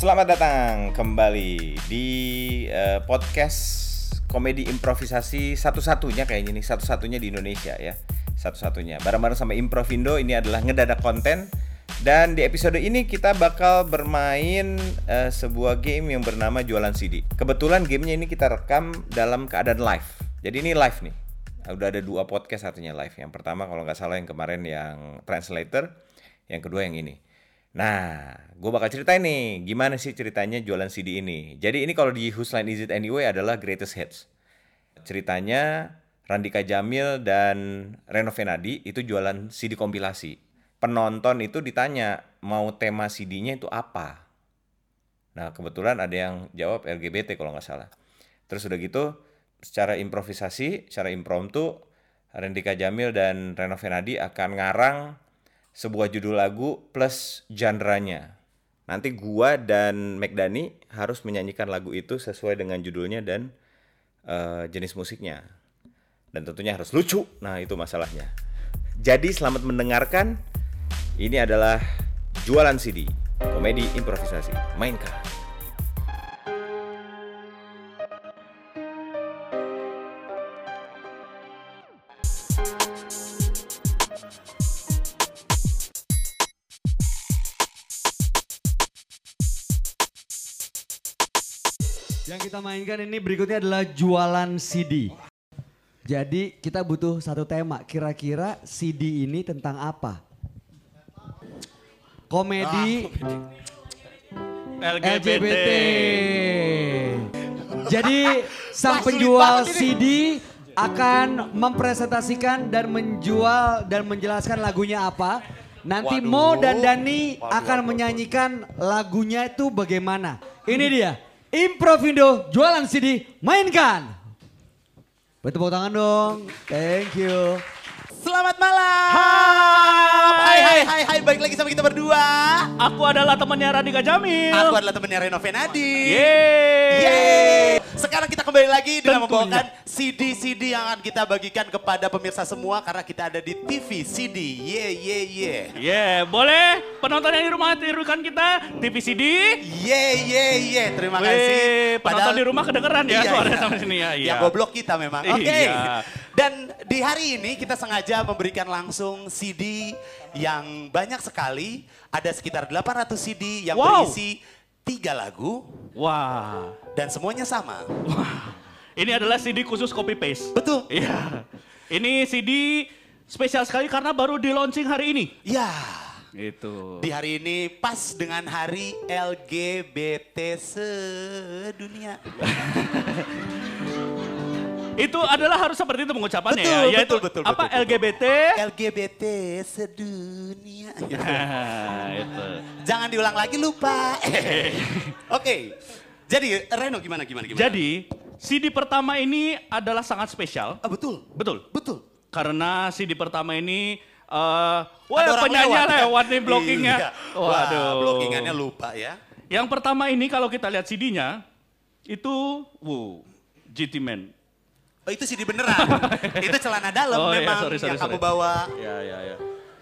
Selamat datang kembali di uh, podcast komedi improvisasi satu-satunya kayaknya nih, satu-satunya di Indonesia ya. Satu-satunya. Bareng-bareng sama Improvindo ini adalah ngedadak konten dan di episode ini kita bakal bermain uh, sebuah game yang bernama jualan CD. Kebetulan gamenya ini kita rekam dalam keadaan live. Jadi ini live nih. Udah ada dua podcast satunya live. Yang pertama kalau nggak salah yang kemarin yang translator, yang kedua yang ini. Nah, gue bakal ceritain nih gimana sih ceritanya jualan CD ini. Jadi ini kalau di Whose Line Is It Anyway adalah Greatest Hits. Ceritanya Randika Jamil dan Reno Venadi itu jualan CD kompilasi. Penonton itu ditanya mau tema CD-nya itu apa. Nah kebetulan ada yang jawab LGBT kalau nggak salah. Terus udah gitu secara improvisasi, secara impromptu, Randika Jamil dan Reno Venadi akan ngarang sebuah judul lagu plus genre-nya. Nanti gua dan McDani harus menyanyikan lagu itu sesuai dengan judulnya dan uh, jenis musiknya. Dan tentunya harus lucu. Nah, itu masalahnya. Jadi selamat mendengarkan. Ini adalah jualan CD, komedi improvisasi. Mainkan. Yang kita mainkan ini berikutnya adalah jualan CD. Jadi kita butuh satu tema. Kira-kira CD ini tentang apa? Komedi LGBT. Jadi sang penjual CD akan mempresentasikan dan menjual dan menjelaskan lagunya apa. Nanti Mo dan Dani akan menyanyikan lagunya itu bagaimana. Ini dia. Improvindo jualan CD mainkan. Bertepuk tangan dong. Thank you. Selamat malam. Hai. Hai hai hai hai balik lagi sama kita berdua. Aku adalah temannya Radika Jamil. Aku adalah temannya Reno Venadi. Yeay. Yeay. Sekarang kita kembali lagi dengan Tentunya. membawakan CD-CD yang akan kita bagikan kepada pemirsa semua karena kita ada di TV CD. Ye ye ye. Yeah, boleh penonton yang di rumah tirukan kita TV CD. Ye ye ye. Terima Weh, kasih. penonton di rumah kedengeran ya Iya, suaranya iya. sampai sini ya. Iya. Yang goblok kita memang. Oke. Iya. Dan di hari ini kita sengaja memberikan langsung CD yang banyak sekali. Ada sekitar 800 CD yang Wow. berisi tiga lagu Wah, dan semuanya sama. ini adalah CD khusus copy paste. Betul. Iya. Ini CD spesial sekali karena baru di launching hari ini. Ya. Itu. Di hari ini pas dengan hari LGBT sedunia. Itu adalah harus seperti itu pengucapannya Betul, ya. Yaitu betul, betul, apa betul. LGBT? LGBT sedunia. Nah, itu. Jangan diulang lagi lupa. Oke. Jadi Reno gimana gimana gimana? Jadi CD pertama ini adalah sangat spesial. Ah, betul. Betul. Betul. Karena CD pertama ini eh wah Ada penyanyi lewat, nih blockingnya. Iya. Wah, Waduh. blockingannya lupa ya. Yang pertama ini kalau kita lihat CD-nya itu wow, GT Man. Oh itu CD beneran. itu celana dalam Oh, iya, memang sorry, sorry, yang kamu sorry. bawa. Ya, ya, ya.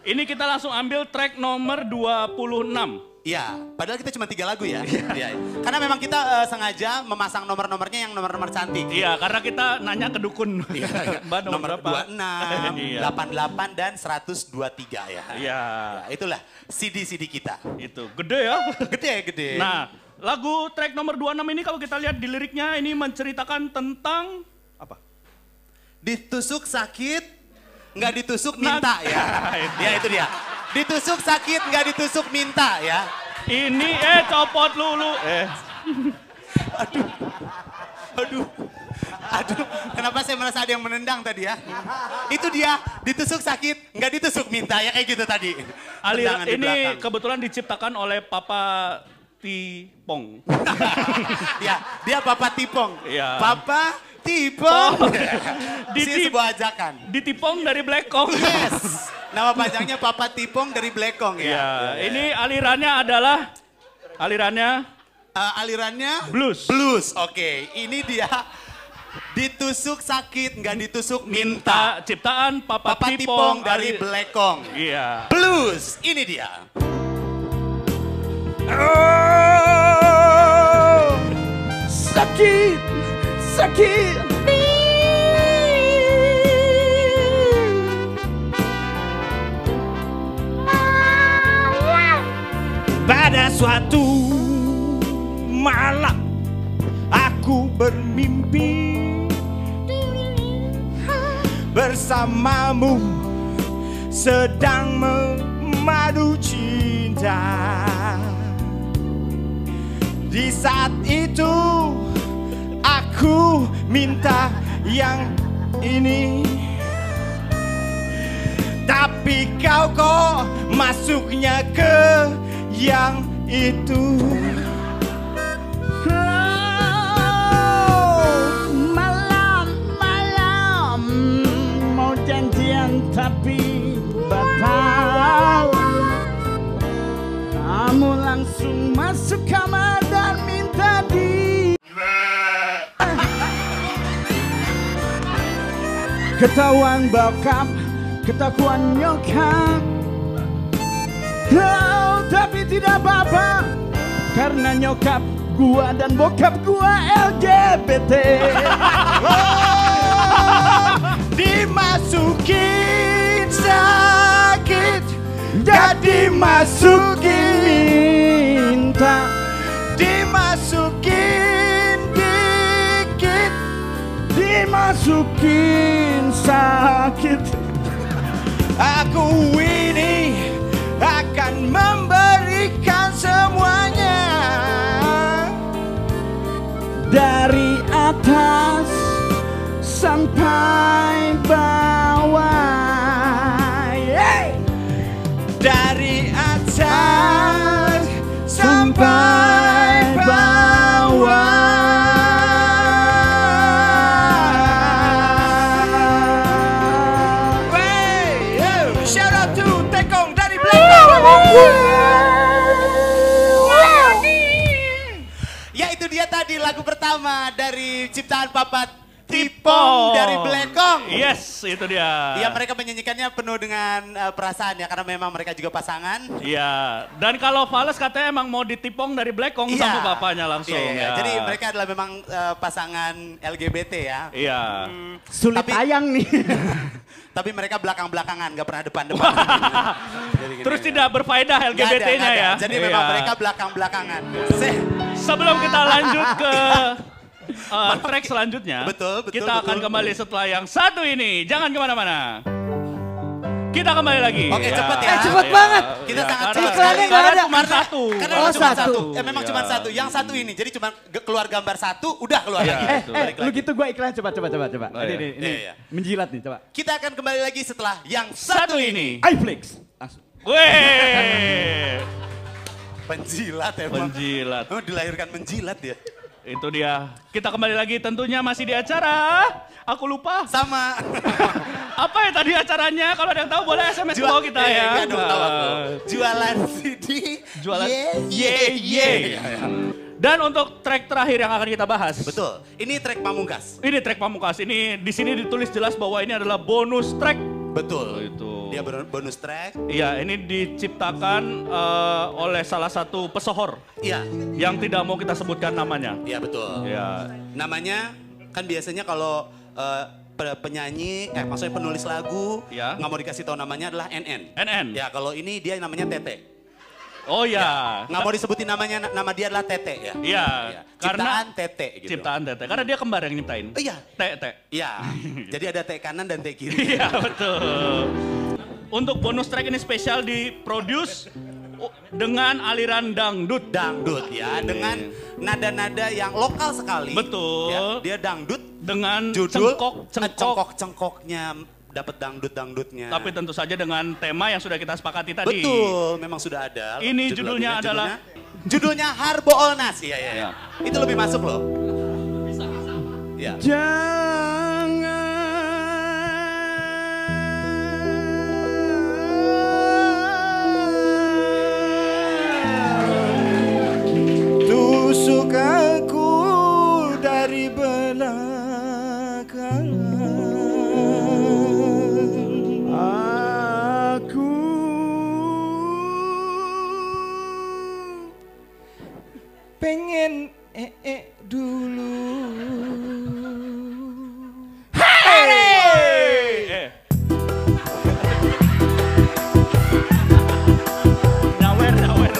Ini kita langsung ambil track nomor 26. Iya, padahal kita cuma tiga lagu ya. Iya. Karena memang kita eh, sengaja memasang nomor-nomornya yang nomor-nomor cantik. Iya, karena kita nanya ke dukun. Iya, Mbak nomor berapa? 26, Iya. 88 dan 123 ya. Iya, Ya, itulah CD-CD kita. itu gede ya. Gede gede. Nah, lagu track nomor 26 ini kalau kita lihat di liriknya ini menceritakan tentang apa? Ditusuk sakit, nggak ditusuk minta Nah, ya. itu. ya itu dia. Ditusuk sakit, nggak ditusuk minta ya. Ini eh copot lulu. Eh, Aduh. Aduh, kenapa saya merasa ada yang menendang tadi ya? Itu dia, ditusuk sakit, nggak ditusuk minta ya kayak gitu tadi. alir Tendangan di ini belakang. kebetulan diciptakan oleh Papa Tipong. ya, dia Papa Tipong. Iya. Papa Tipong. Di- Ini di- sebuah ajakan. Ditipong dari Black Kong. Yes. Nama panjangnya Papa Tipong dari Blackong ya. Ya, ini alirannya adalah alirannya Eh, alirannya blues. blues. Oke, ini dia ditusuk sakit, nggak ditusuk minta. Ta- ciptaan Papa, Papa Tipong dari ali- Blackong. Iya. Blues, ini dia. Oh, sakit, sakit. Pada suatu malam aku bermimpi bersamamu sedang memadu cinta. Di saat itu aku minta yang ini. Tapi kau kok masuknya ke yang itu. Malam, malam mau janjian tapi batal. Kamu langsung masuk Ketahuan bokap, ketahuan nyokap. Oh, tapi tidak apa-apa Karena nyokap gua dan bokap gua LGBT oh, Dimasukin sakit Jadi masukin minta Dimasukin dikit Dimasukin sakit Aku ini dia tadi lagu pertama dari ciptaan Papat Tipong dari Blekong. Yes, itu dia. Iya mereka menyanyikannya penuh dengan eh, perasaan ya karena memang mereka juga pasangan. Iya, dan kalau Fales katanya emang mau ditipong dari Blackong Iya. sama bapaknya langsung. Iya, iya. ya. Jadi mereka adalah memang eh, pasangan LGBT ya. Iya. Sulit Tapi- ayang nih. Tapi mereka belakang-belakangan, gak pernah depan-depan. Jadi gini, Terus ya. tidak berfaedah LGBT-nya ya. Jadi memang Iya. mereka belakang-belakangan. Se- Sebelum kita lanjut ke uh, track selanjutnya, Betul, betul, kita akan betul. kembali setelah yang satu ini. Jangan ke mana-mana. Kita kembali lagi. Oke, cepet ya. Eh, cepet banget. Kita sangat karena- cepet. Iklannya nggak karena ada. cuma satu. Karena Oh, cuma satu. satu. Eh, memang Iya. cuma satu. Yang satu ini. Jadi cuma keluar gambar satu, udah keluar Iya. lagi. Eh, Betul. eh, lu gitu gua iklan coba coba coba coba. Oh, ini, iya. ini, ini Iya, iya. menjilat nih coba. Kita akan kembali lagi setelah yang Satu ini. iFlix. Langsung. Weh. Penjilat emang. Penjilat. Oh, dilahirkan menjilat ya. Itu dia. Kita kembali lagi tentunya masih di acara. Aku lupa. Sama. Apa ya tadi acaranya? Kalau ada yang tahu boleh SMS ke bawah kita Eh, ya. nggak dong, tahu aku. Jualan CD. Jualan Ye, ye ye. Dan untuk track terakhir yang akan kita bahas. Betul. Ini track pamungkas. Ini track pamungkas. Ini di sini ditulis jelas bahwa ini adalah bonus track. Betul. Itu. Dia bon- bonus track. Iya, ini diciptakan eh, oleh salah satu pesohor Iya. yang tidak mau kita sebutkan namanya. Iya betul. Iya. Namanya kan biasanya kalau pe- penyanyi, eh maksudnya penulis lagu, Ya. nggak mau dikasih tahu namanya adalah NN. NN. Ya kalau ini dia namanya Tete. Oh ya. Nggak mau disebutin namanya, nama dia adalah Tete ya. Iya. Iya. Karena Ciptaan Tete gitu. ciptaan Tete. Karena dia kembar yang nyiptain. Oh, iya. Tete. Iya. Jadi ada T kanan dan T kiri. Iya betul. Untuk bonus track ini spesial diproduce uh, dengan aliran dangdut. Dangdut ya, dengan nada-nada yang lokal sekali. Betul. Ya, dia dangdut Dengan judul cengkok, eh, cengkok. cengkok-cengkoknya dapat dangdut-dangdutnya. Tapi tentu saja dengan tema yang sudah kita sepakati tadi. Betul, memang sudah ada. Ini Judul judulnya lagunya, adalah- judulnya, judulnya Harbolnas. Iya, iya. Iya. Itu lebih masuk loh. Iya. pengen ee dulu. Hey! hey! Nowhere, nowhere.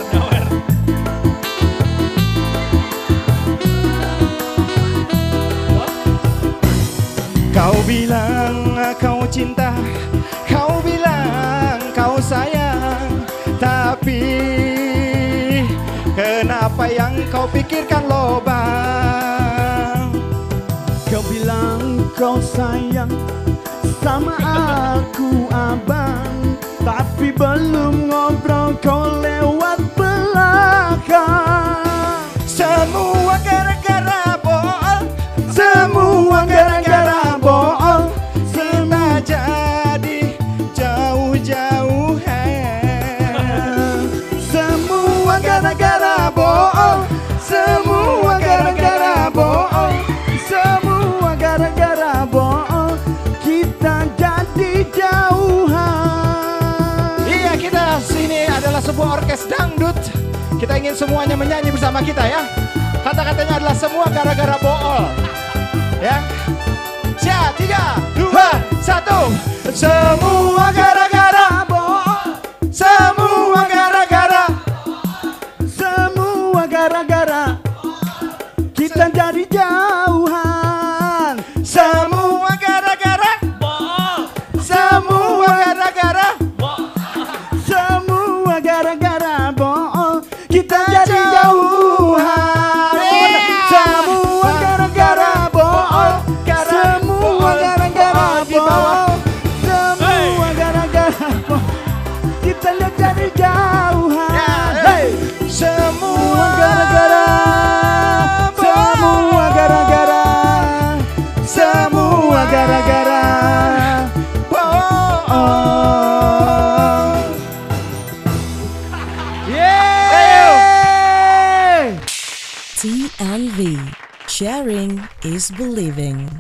Kau bilang kau cinta, kau bilang kau sayang. Yang kau pikirkan lobang Kau bilang kau sayang Sama aku abang. Tapi belum ngobrol kau lewat sebuah orkes dangdut. Kita ingin semuanya menyanyi bersama kita ya. Kata-katanya adalah semua gara-gara bohong Ya. Siap, tiga, dua, satu. Semua gara-gara bohong Semua is believing.